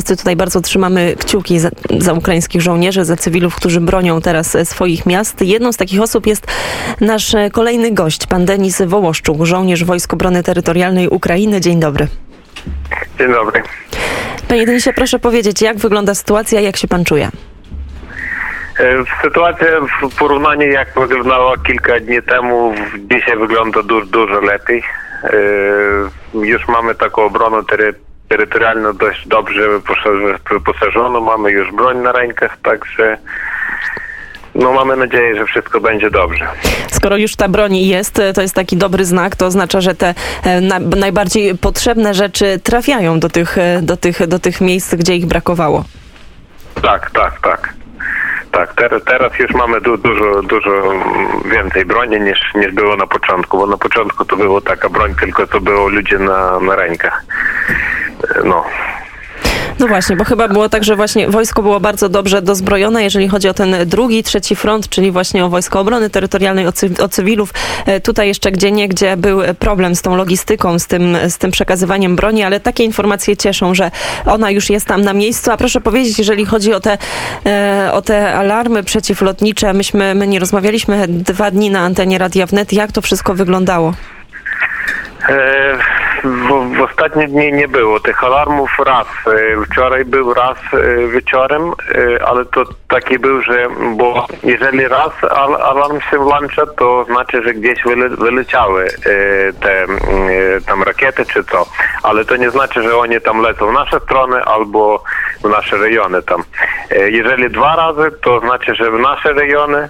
Wszyscy tutaj bardzo trzymamy kciuki za, za, ukraińskich żołnierzy, za cywilów, którzy bronią teraz swoich miast. Jedną z takich osób jest nasz kolejny gość, pan Denis Wołoszczuk, żołnierz Wojsk Obrony Terytorialnej Ukrainy. Dzień dobry. Dzień dobry. Panie Denisie, proszę powiedzieć, jak wygląda sytuacja, jak się pan czuje? Sytuacja w porównaniu jak wyglądała kilka dni temu, dzisiaj wygląda dużo, dużo lepiej. Już mamy taką obronę tery, terytorialną dość dobrze wyposażoną, mamy już broń na rękach, także no mamy nadzieję, że wszystko będzie dobrze. Skoro już ta broń jest, to jest taki dobry znak, to oznacza, że te na, najbardziej potrzebne rzeczy trafiają do tych, do, tych, do tych miejsc, gdzie ich brakowało. Tak, tak, tak. Tak, ter, teraz już mamy du, dużo, dużo więcej broni niż, niż było na początku, bo na początku to było taka broń tylko to było ludzie na, na rękach. No, no właśnie, bo chyba było tak, że właśnie wojsko było bardzo dobrze dozbrojone, jeżeli chodzi o ten drugi, trzeci front, czyli właśnie o Wojsko Obrony Terytorialnej, o, o cywilów. Tutaj jeszcze gdzie nie, gdzie był problem z tą logistyką, z tym, z tym przekazywaniem broni, ale takie informacje cieszą, że ona już jest tam na miejscu. A proszę powiedzieć, jeżeli chodzi o te, o te alarmy przeciwlotnicze, myśmy, my nie rozmawialiśmy dwa dni na antenie Radia Wnet. Jak to wszystko wyglądało? W, w ostatnie dni nie było tych alarmów raz. Wczoraj był raz wieczorem, ale to taki był, że bo jeżeli raz alarm się włącza, to znaczy, że gdzieś wyle, wyleciały te tam rakiety czy co. Ale to nie znaczy, że oni tam lecą w naszą stronę albo w nasze rejony tam. Jeżeli dwa razy, to znaczy, że w nasze rejony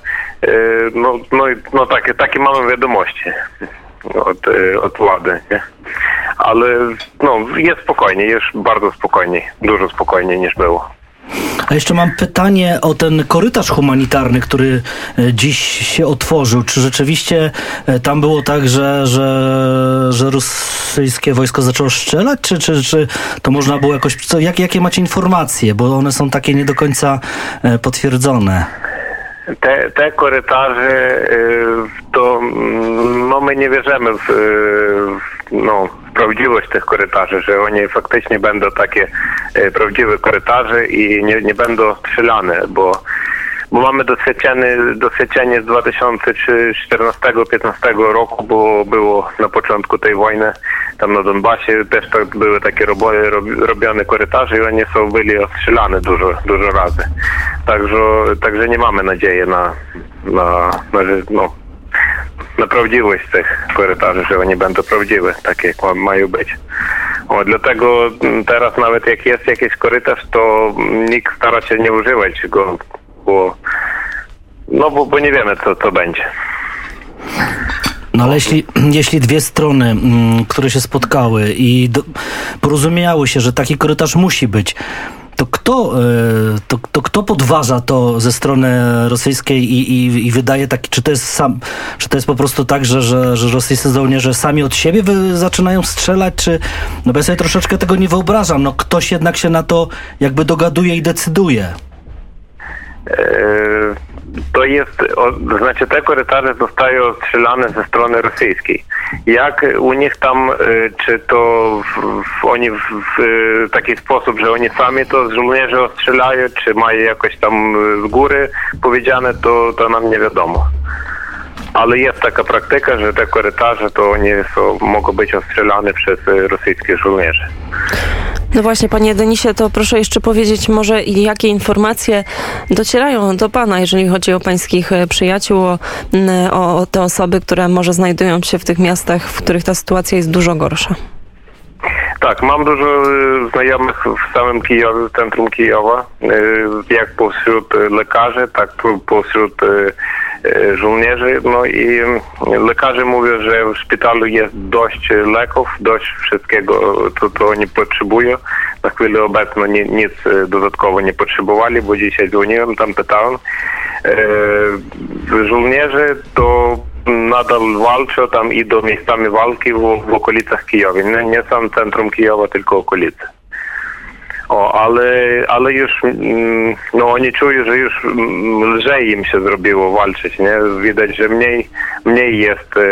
no, no, no takie, takie mamy wiadomości od, od władzy, nie? Ale no, jest spokojnie, jest bardzo spokojniej, dużo spokojniej niż było. A jeszcze mam pytanie o ten korytarz humanitarny, który dziś się otworzył. Czy rzeczywiście tam było tak, że, że, że rosyjskie wojsko zaczęło strzelać, czy, czy, czy to można było jakoś... Co, jak, jakie macie informacje? Bo one są takie nie do końca potwierdzone. Te, te korytarze to no my nie wierzymy w, no, w prawdziwość tych korytarzy, że oni faktycznie będą takie prawdziwe korytarze i nie, nie będą strzelane, bo bo mamy doświadczenie, doświadczenie z 2014-2015 roku, bo było na początku tej wojny tam na Donbasie też tak były takie roboje, robione korytarze i oni są byli ostrzelane dużo, dużo razy. Także, także nie mamy nadziei na, na, na, no, na prawdziwość tych korytarzy, że oni będą prawdziwe, takie jak mają być. O, dlatego teraz nawet jak jest jakiś korytarz, to nikt stara się nie używać go, bo, no bo, bo nie wiemy co, co będzie. No ale jeśli, jeśli dwie strony, m, które się spotkały i do, porozumiały się, że taki korytarz musi być, to kto, y, to, to kto podważa to ze strony rosyjskiej i, i, i, wydaje taki, czy to jest sam, czy to jest po prostu tak, że, że, że rosyjscy żołnierze sami od siebie wy, zaczynają strzelać, czy, no bo ja sobie troszeczkę tego nie wyobrażam, no ktoś jednak się na to jakby dogaduje i decyduje. To jest, znaczy te korytarze zostają strzelane ze strony rosyjskiej. Jak u nich tam, czy to w, w, oni w, w, taki sposób, że oni sami to żołnierze ostrzelają, czy mają jakoś tam z góry powiedziane, to, to nam nie wiadomo. Ale jest taka praktyka, że te korytarze to oni są, mogą być ostrzelane przez rosyjskich żołnierzy. No właśnie, panie Denisie, to proszę jeszcze powiedzieć może jakie informacje docierają do pana, jeżeli chodzi o pańskich przyjaciół, o, o te osoby, które może znajdują się w tych miastach, w których ta sytuacja jest dużo gorsza. Tak, mam dużo znajomych w samym Kijowie, w centrum Kijowa, jak pośród lekarzy, tak pośród żołnierzy. No i lekarze mówią, że w szpitalu jest dość leków, dość wszystkiego, co, oni potrzebują. Na chwilę obecną nic dodatkowo nie potrzebowali, bo dzisiaj dzwoniłem, tam pytałem. E, żołnierze to nadal walczą, tam idą miejscami walki w, w okolicach Kijowa. Nie, nie sam centrum Kijowa, tylko okolice. O, ale, ale już no oni czują, że już lżej im się zrobiło walczyć, nie? Widać, że mniej, mniej jest e,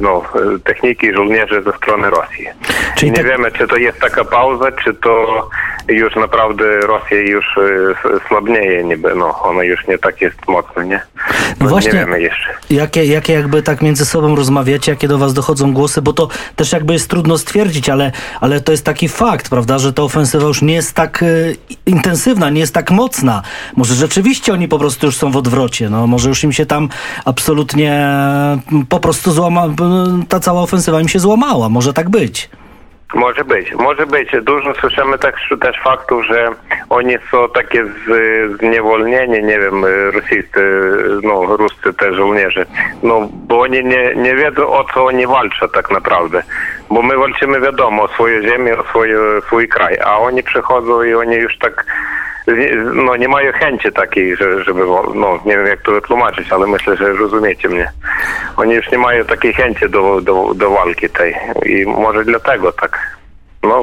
no, techniki żołnierzy ze strony Rosji. Czyli nie te... wiemy, czy to jest taka pauza, czy to już naprawdę Rosja już słabnieje niby, no ona już nie tak jest mocno, nie? No właśnie, nie wiemy jeszcze. Jakie, jakie jakby tak między sobą rozmawiacie, jakie do was dochodzą głosy, bo to też jakby jest trudno stwierdzić, ale, ale to jest taki fakt, prawda, że ta ofensywa już nie jest tak y, intensywna, nie jest tak mocna. Może rzeczywiście oni po prostu już są w odwrocie, no może już im się tam absolutnie po prostu złama, ta cała ofensywa im się złamała, może tak być. Może być, może być. Dużo słyszymy też, też faktów, że oni są takie zniewolnieni, nie wiem, rosyjscy, no, ruscy te żołnierze. No, bo oni nie, nie wiedzą o co oni walczą tak naprawdę. Bo my walczymy wiadomo o swoją ziemię, o swój, swój kraj, a oni przychodzą i oni już tak no nie mają chęci takiej, że, żeby, no nie wiem jak to wytłumaczyć, ale myślę, że rozumiecie mnie. Oni już nie mają takiej chęci do, do, do walki tej i może dlatego tak. No,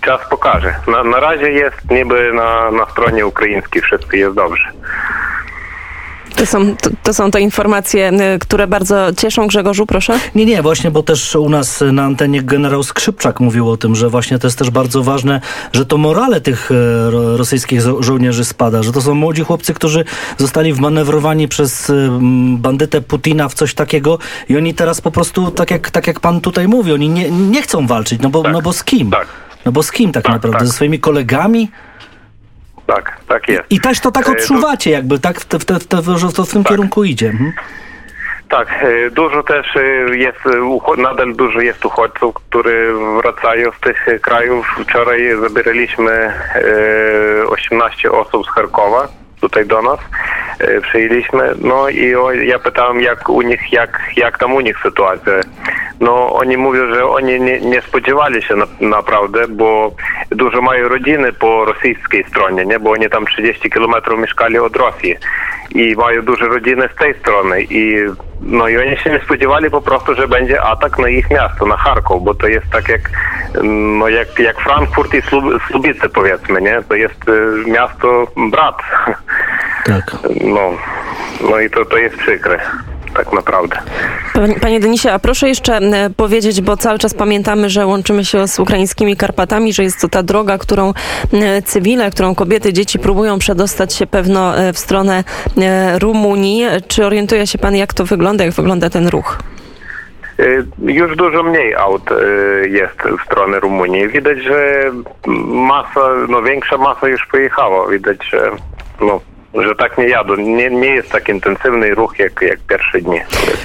czas pokaże. Na, na razie jest niby na, na stronie ukraińskiej wszystko jest dobrze. To są, to, to, są te informacje, y, które bardzo cieszą. Grzegorzu, proszę. Nie, nie, właśnie, bo też u nas na antenie generał Skrzypczak mówił o tym, że właśnie to jest też bardzo ważne, że to morale tych e, rosyjskich żo żołnierzy spada, że to są młodzi chłopcy, którzy zostali wmanewrowani przez bandytę Putina w coś takiego i oni teraz po prostu, tak jak, tak jak pan tutaj mówi, oni nie, nie chcą walczyć, no bo, tak, no bo z kim? Tak. No bo z kim tak, tak naprawdę? Tak. Ze swoimi kolegami? Tak, tak jest. I też to tak e, odczuwacie, jakby tak w, te, w, te, w, te, w tym tak. kierunku idzie. Mhm. Tak, e, dużo też e, jest, nadal dużo jest uchodźców, którzy wracają z tych krajów. Wczoraj zabieraliśmy 18 osób z Charkowa tutaj do nas, przyjęliśmy. No i ja pytałem, jak u nich, jak, jak tam u nich sytuacja no oni mówią, że oni nie, nie spodziewali się na, naprawdę, bo dużo mają rodziny po rosyjskiej stronie, nie? bo oni tam 30 kilometrów mieszkali od Rosji i mają duże rodziny z tej strony i no i oni się nie spodziewali po prostu, że będzie atak na ich miasto, na Charków, bo to jest tak jak no jak, jak Frankfurt i Słubice powiedzmy, nie? To jest y, miasto brat. Tak. No, no i to, to jest przykre tak naprawdę. Panie Denisie, a proszę jeszcze powiedzieć, bo cały czas pamiętamy, że łączymy się z ukraińskimi Karpatami, że jest to ta droga, którą cywile, którą kobiety, dzieci próbują przedostać się pewno e, w stronę e, Rumunii. Czy orientuje się pan, jak to wygląda, jak wygląda ten ruch? E, już dużo mniej aut jest w stronę Rumunii. Widać, że masa, no większa masa już pojechała. Widać, że no, że tak nie jadą. Nie, nie jest tak intensywny ruch jak, jak pierwsze dni.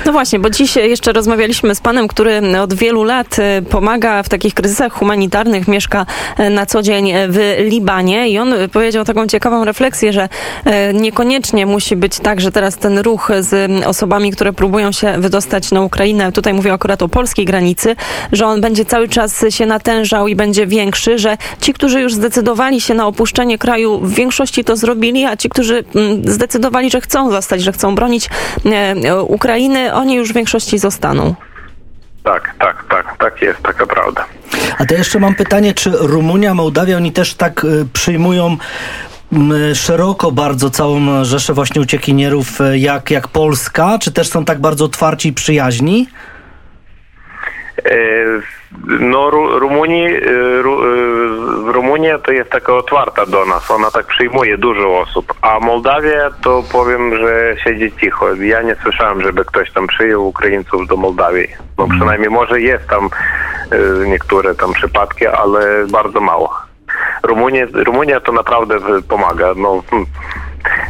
No właśnie, bo dziś jeszcze rozmawialiśmy z panem, który od wielu lat e, pomaga w takich kryzysach humanitarnych, mieszka e, na co dzień w Libanie i on powiedział taką ciekawą refleksję, że e, niekoniecznie musi być tak, że teraz ten ruch z osobami, które próbują się wydostać na Ukrainę, tutaj mówię akurat o polskiej granicy, że on będzie cały czas się natężał i będzie większy, że ci, którzy już zdecydowali się na opuszczenie kraju, w większości to zrobili, a ci, którzy Mm, zdecydowali, że chcą zostać, że chcą bronić e, Ukrainy, oni już w większości zostaną. Tak, tak, tak, tak jest, taka prawda. A to jeszcze mam pytanie, czy Rumunia, Mołdawia, oni też tak y, przyjmują szeroko bardzo całą rzeszę właśnie uciekinierów e, jak, jak Polska? Czy też są tak bardzo otwarci i przyjaźni? No, Rumunii, Rumunia to jest taka otwarta do nas, ona tak przyjmuje dużo osób, a Mołdawia to powiem, że siedzi cicho. Ja nie słyszałem, żeby ktoś tam przyjął Ukraińców do Mołdawii. No przynajmniej może jest tam niektóre tam przypadki, ale bardzo mało. Rumunia, Rumunia to naprawdę pomaga. No,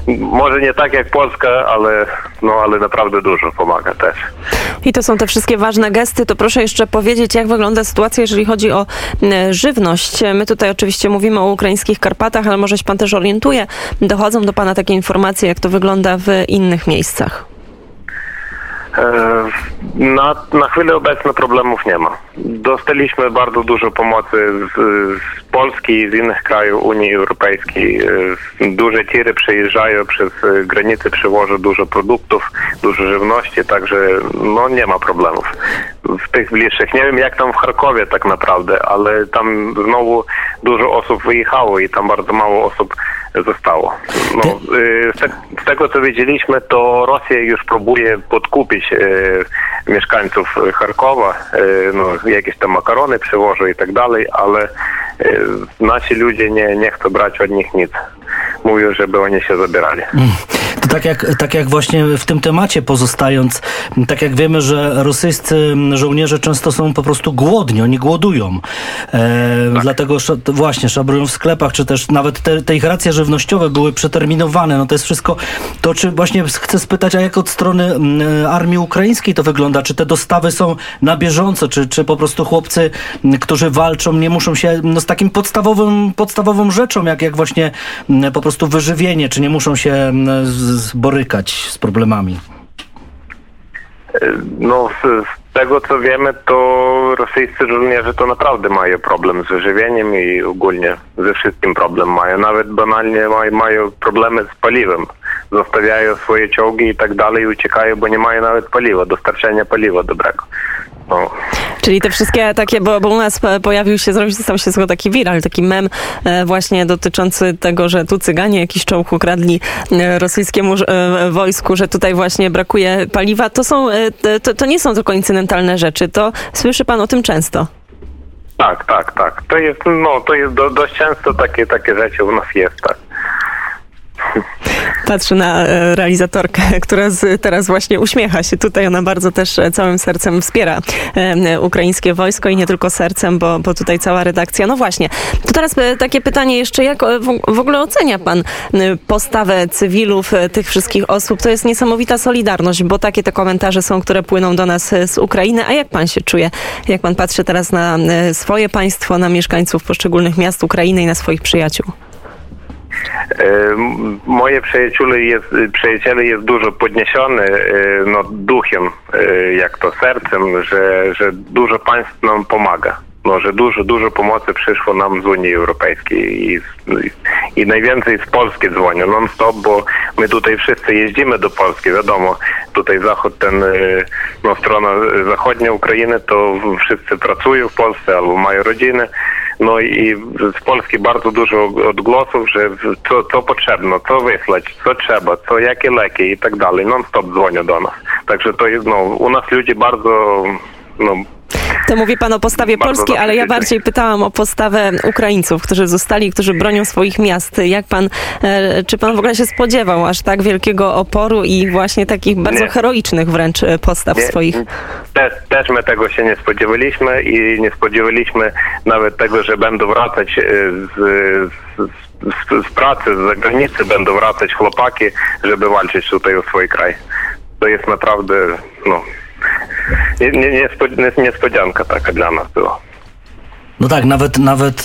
może nie tak jak Polska, ale, no, ale naprawdę dużo pomaga też. I to są te wszystkie ważne gesty. To proszę jeszcze powiedzieć, jak wygląda sytuacja, jeżeli chodzi o żywność. My tutaj oczywiście mówimy o ukraińskich Karpatach, ale może się pan też orientuje. Dochodzą do pana takie informacje, jak to wygląda w innych miejscach. E, na, na chwilę obecną problemów nie ma. Dostaliśmy bardzo dużo pomocy z, z Polski z innych krajów Unii Europejskiej. E, duże tiry przejeżdżają przez granice, przywożą dużo produktów, dużo żywności, także no nie ma problemów w tych bliższych. Nie wiem jak tam w Charkowie tak naprawdę, ale tam znowu dużo osób wyjechało i tam bardzo mało osób zostało. No, z, te, z, tego co wiedzieliśmy, to Rosja już próbuje podkupić e, mieszkańców Charkowa, e, no, jakieś tam makarony przywożą i tak dalej, ale nasi ludzie nie, nie chcą brać od nich nic. Mówią, żeby oni się zabierali. Tak jak, tak jak właśnie w tym temacie pozostając, tak jak wiemy, że rosyjscy żołnierze często są po prostu głodni, oni głodują. E, tak. Dlatego właśnie szabrują w sklepach, czy też nawet te, te ich racje żywnościowe były przeterminowane. No to jest wszystko to, czy właśnie chcę spytać, a jak od strony armii ukraińskiej to wygląda? Czy te dostawy są na bieżąco, czy, czy po prostu chłopcy, którzy walczą, nie muszą się no, z takim podstawowym, podstawową rzeczą, jak, jak właśnie po prostu wyżywienie, czy nie muszą się borykać z problemami? No, z tego co wiemy, to rosyjscy żołnierze to naprawdę mają problem z wyżywieniem i ogólnie ze wszystkim problem mają. Nawet banalnie mają, mają problemy z paliwem. Zostawiają swoje czołgi i tak dalej i uciekają, bo nie mają nawet paliwa, dostarczenia paliwa dobrego. No. Czyli te wszystkie takie, bo, bo u nas pojawił się, zrobił stał się taki viral, taki mem e, właśnie dotyczący tego, że tu cyganie jakiś czołg ukradli e, rosyjskiemu e, wojsku, że tutaj właśnie brakuje paliwa. To są, to, to nie są tylko incydentalne rzeczy. To słyszy pan o tym często. Tak, tak, tak. To jest, no, to jest do, dość często takie, takie rzeczy u nas jest, tak. Patrzę na e, realizatorkę, która z, teraz właśnie uśmiecha się. Tutaj ona bardzo też e, całym sercem wspiera e, ukraińskie wojsko i nie tylko sercem, bo, bo tutaj cała redakcja. No właśnie. To teraz takie pytanie jeszcze, jak w ogóle ocenia pan postawę cywilów, tych wszystkich osób? To jest niesamowita solidarność, bo takie te komentarze są, które płyną do nas z Ukrainy. A jak pan się czuje? Jak pan patrzy teraz na swoje państwo, na mieszkańców poszczególnych miast Ukrainy i na swoich przyjaciół? E, moje przyjaciele jest, przyjaciele jest dużo podniesiony e, no, duchem, e, jak to sercem, że, że dużo państw nam pomaga. No, że dużo, dużo pomocy przyszło nam z Unii Europejskiej i, i najwięcej z Polski dzwonią non-stop, bo my tutaj wszyscy jeździmy do Polski, wiadomo, tutaj zachód, ten, no strona zachodnia Ukrainy, to wszyscy pracują w Polsce albo mają rodziny, no i z Polski bardzo dużo odgłosów, że co, co potrzebno, co wysłać, co trzeba, co jakie leki i tak dalej. Non-stop dzwonią do nas. Także to jest, no, u nas ludzie bardzo, no, to mówi pan o postawie Polski, ale ja bardziej pytałam o postawę Ukraińców, którzy zostali, którzy bronią swoich miast. Jak pan, e, czy pan w ogóle się spodziewał aż tak wielkiego oporu i właśnie takich bardzo nie. heroicznych wręcz e, postaw nie. swoich? Też, też my tego się nie spodziewaliśmy i nie spodziewaliśmy nawet tego, że będą wracać e, z, z, z pracy, z zagranicy będą wracać chłopaki, żeby walczyć tutaj o swój kraj. To jest naprawdę, no, nie, nie, niespodzianka taka dla nas była. No tak, nawet, nawet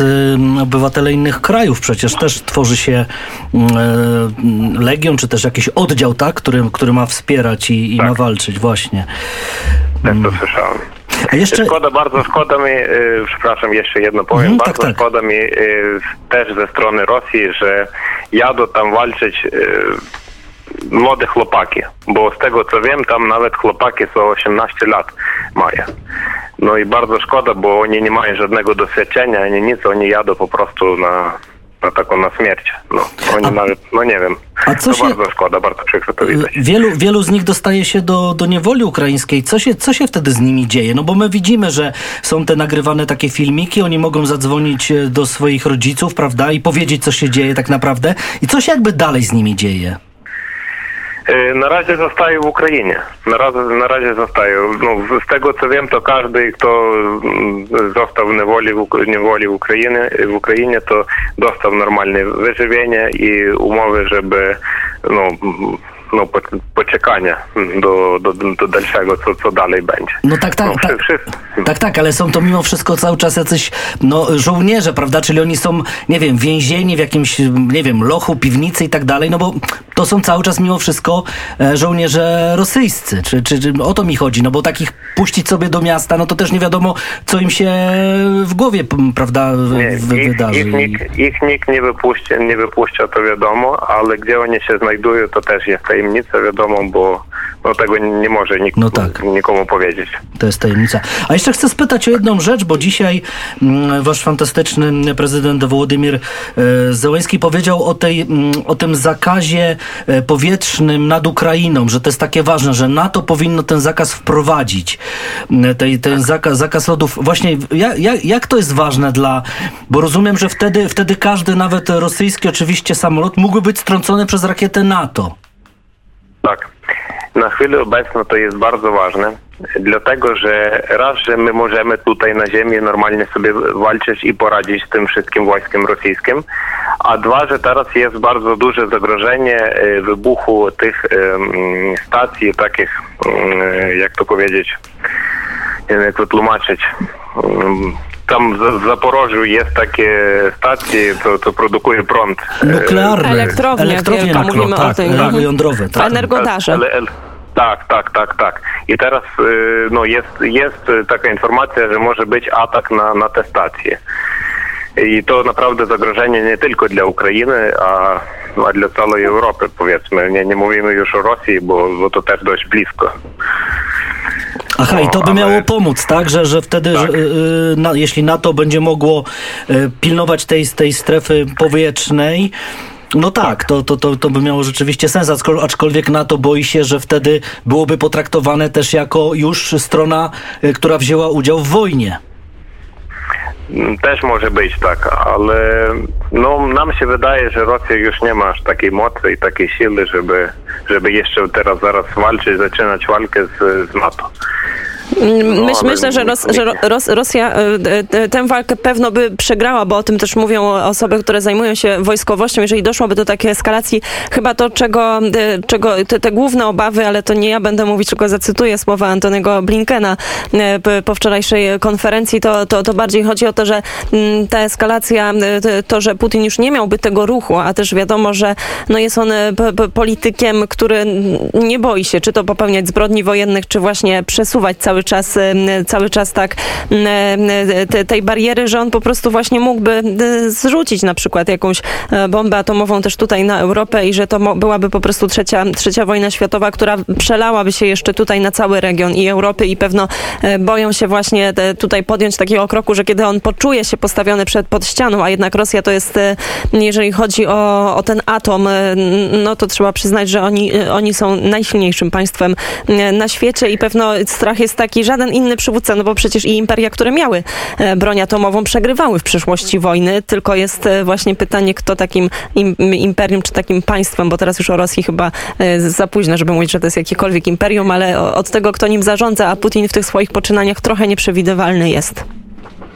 obywatele innych krajów przecież też tworzy się y, legion, czy też jakiś oddział, tak, który, który ma wspierać i, i tak. ma walczyć, właśnie. Tak to słyszałem. A jeszcze... Szkoda, bardzo szkoda mi, y, przepraszam, jeszcze jedno powiem, mhm, bardzo tak, tak. szkoda mi y, też ze strony Rosji, że jadą tam walczyć y, młode chłopaki, bo z tego co wiem, tam nawet chłopaki są 18 lat mają. No i bardzo szkoda, bo oni nie mają żadnego doświadczenia, ani nic, oni jadą po prostu na, na taką na śmierć. No, oni a, nawet, no nie wiem. A co to się, bardzo szkoda, bardzo przykro to widać. Wielu, wielu z nich dostaje się do, do niewoli ukraińskiej. Co się, co się wtedy z nimi dzieje? No bo my widzimy, że są te nagrywane takie filmiki, oni mogą zadzwonić e, do swoich rodziców, prawda, i powiedzieć, co się dzieje tak naprawdę. I co się jakby dalej z nimi dzieje? E, na razie zostają. No, z tego co wiem, to każdy, kto mm, został w niewoli, w niewoli Ukrainy, w Ukrainie, to dostał normalne wyżywienie i umowy, żeby no, no, po, poczekania do, do, do dalszego, co, co dalej będzie. No tak, tak, no, tak, tak, tak, ale są to mimo wszystko cały czas jacyś no, żołnierze, prawda? Czyli oni są, nie wiem, więzieni w jakimś, nie wiem, lochu, piwnicy i tak dalej, no bo to są cały czas mimo wszystko e, żołnierze rosyjscy. Czy, czy, czy o to mi chodzi? No bo takich puścić sobie do miasta, no to też nie wiadomo, co im się w głowie, prawda, nie, ich, wydarzy. Ich, nikt, ich nikt nie wypuścia, nie wypuszcza, to wiadomo, ale gdzie oni się znajdują, to też jest tajemnica, wiadomo, bo no tego nie może nik No tak. nikomu powiedzieć. To jest tajemnica. A jeszcze chcę spytać o jedną rzecz, bo dzisiaj mm, wasz fantastyczny prezydent Wołodymir e, Zełenski powiedział o, tej, mm, o tym zakazie e, powietrznym nad Ukrainą, że to jest takie ważne, że NATO powinno ten zakaz wprowadzić. Mm, Tej, ten zakaz, zakaz lotów. Właśnie jak, jak, jak to jest ważne dla... Bo rozumiem, że wtedy, wtedy każdy, nawet rosyjski oczywiście samolot mógłby być strącony przez rakietę NATO. Tak. Na chwilę obecną to jest bardzo ważne, dlatego że raz, że my możemy tutaj na ziemi normalnie sobie walczyć i poradzić z tym wszystkim wojskiem rosyjskim, a dwa, że teraz jest bardzo duże zagrożenie e, wybuchu tych stacji takich, em, jak to powiedzieć, nie wiem jak wytłumaczyć. Tam w Zaporożu jest takie stacje, co, co produkuje prąd. e, Nuklearne. Elektrownia Elektrownie wielka, nukle- mówimy o tak, tym. tak, Mhm. jądrowe. Tak. Energodarze. Ale- ale- Tak, tak, tak, tak. I teraz y, no, jest, jest taka informacja, że może być atak na, na te stacje. I to naprawdę zagrożenie nie tylko dla Ukrainy, a, a dla całej Europy, powiedzmy. Nie, nie mówimy już o Rosji, bo, bo to też dość blisko. Aha, i to by miało pomóc, tak? Że, że wtedy, Tak. że, y, na, jeśli NATO będzie mogło y, pilnować tej, tej strefy powietrznej, no tak, to, to, to, to by miało rzeczywiście sens, aczkol- aczkolwiek NATO boi się, że wtedy byłoby potraktowane też jako już strona, y, która wzięła udział w wojnie. Mm, Też może być tak, ale no, nam się wydaje, że Rosja już nie ma aż takiej mocy i takiej siły, żeby, żeby jeszcze teraz zaraz walczyć, zaczynać walkę z, z NATO. No, ale myślę, że, Ros, że Ro- Ros, Rosja e, tę walkę pewno by przegrała, bo o tym też mówią osoby, które zajmują się wojskowością. Jeżeli doszłoby do takiej eskalacji, chyba to, czego, czego te, te główne obawy, ale to nie ja będę mówić, tylko zacytuję słowa Antonego Blinkena e, po wczorajszej konferencji, to, to, to bardziej chodzi o to, że mm, ta eskalacja, e, to, że Putin już nie miałby tego ruchu, a też wiadomo, że no jest on politykiem, który nie boi się, czy to popełniać zbrodni wojennych, czy właśnie przesuwać cały czas, em, cały czas tak em, te, tej bariery, że on po prostu właśnie mógłby e, zrzucić na przykład jakąś e, bombę atomową też tutaj na Europę i że to byłaby po prostu trzecia, trzecia wojna światowa, która przelałaby się jeszcze tutaj na cały region i Europy i pewno e, boją się właśnie te, tutaj podjąć takiego kroku, że kiedy on poczuje się postawiony przed pod ścianą, a jednak Rosja to jest, e, jeżeli chodzi o, o ten atom, e, no to trzeba przyznać, że oni, e, oni są najsilniejszym państwem e, na świecie i pewno strach jest taki, żaden inny przywódca, no bo przecież i imperia, które miały e, broń atomową, przegrywały w przyszłości wojny, tylko jest e, właśnie pytanie, kto takim im, imperium, czy takim państwem, bo teraz już o Rosji chyba e, za późno, żeby mówić, że to jest jakiekolwiek imperium, ale od tego, kto nim zarządza, a Putin w tych swoich poczynaniach trochę nieprzewidywalny jest.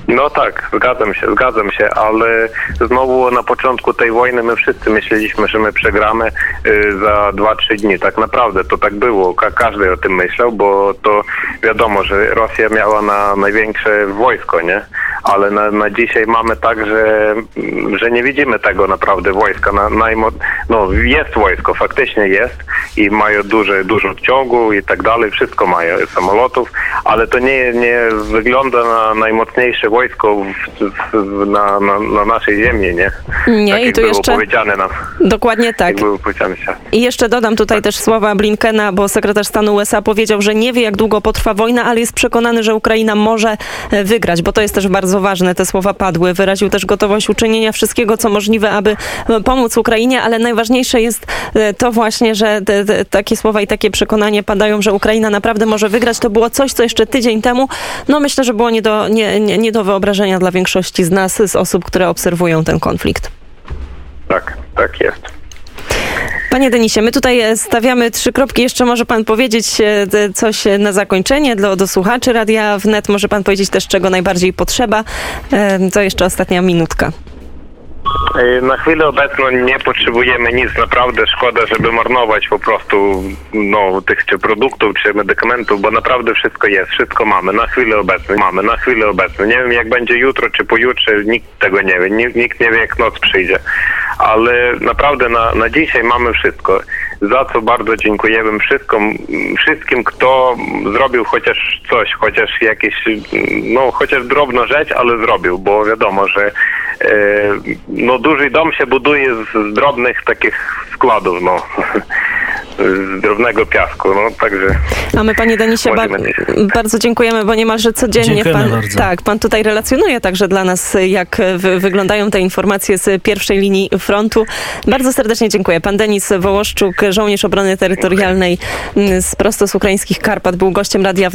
No tak, zgadzam się, zgadzam się, ale znowu na początku tej wojny my wszyscy myśleliśmy, że my przegramy y, za 2-3 dni. Tak naprawdę to tak było. Ka- każdy o tym myślał, bo to wiadomo, że Rosja miała na największe wojsko, nie? Ale na, na dzisiaj mamy tak, że, że nie widzimy tego naprawdę wojska. Na, najmo, no jest wojsko, faktycznie jest i mają duże, dużo ciągu i tak dalej, wszystko mają, samolotów, ale to nie, nie wygląda na najmocniejsze wojsko w, w, na, na, na naszej ziemi, nie? Nie, tak i tu jeszcze powiedziane nam. dokładnie tak. Się. I jeszcze dodam tutaj też słowa Blinkena, bo sekretarz stanu USA powiedział, że nie wie, jak długo potrwa wojna, ale jest przekonany, że Ukraina może e, wygrać, bo to jest też bardzo ważne. Te słowa padły. Wyraził też gotowość uczynienia wszystkiego, co możliwe, aby e, pomóc Ukrainie, ale najważniejsze jest e, to właśnie, że te, te, takie słowa i takie przekonanie padają, że Ukraina naprawdę może wygrać. To było coś, co jeszcze tydzień temu, no myślę, że było nie do, nie, nie, nie do wyobrażenia dla większości z nas, z osób, które obserwują ten konflikt. Tak, tak jest. Panie Denisie, my tutaj e, stawiamy trzy kropki. Jeszcze może pan powiedzieć e, coś na zakończenie do, do słuchaczy Radia Wnet. Może pan powiedzieć też, czego najbardziej potrzeba. To jeszcze ostatnia minutka. Na chwilę obecną nie potrzebujemy nic, naprawdę szkoda, żeby marnować po prostu no, tych czy produktów, czy medykamentów, bo naprawdę wszystko jest, wszystko mamy, na chwilę obecną mamy, na chwilę obecną. Nie wiem jak będzie jutro czy pojutrze, nikt tego nie wie, nikt, nikt nie wie jak noc przyjdzie, ale naprawdę na, na dzisiaj mamy wszystko. Za co bardzo dziękujemy wszystkim, wszystkim, kto zrobił chociaż coś, chociaż jakieś, no chociaż drobną rzecz, ale zrobił, bo wiadomo, że no duży dom się buduje z, drobnych takich składów, no. z drobnego piasku, no także... A my, panie Denisie, ba bardzo dziękujemy, bo niemalże codziennie Dziękujemy pan, bardzo. tak, pan tutaj relacjonuje także dla nas, jak wy, wyglądają te informacje z pierwszej linii frontu. Bardzo serdecznie dziękuję. Pan Denis Wołoszczuk, żołnierz obrony terytorialnej mm, z prosto z ukraińskich Karpat, był gościem Radia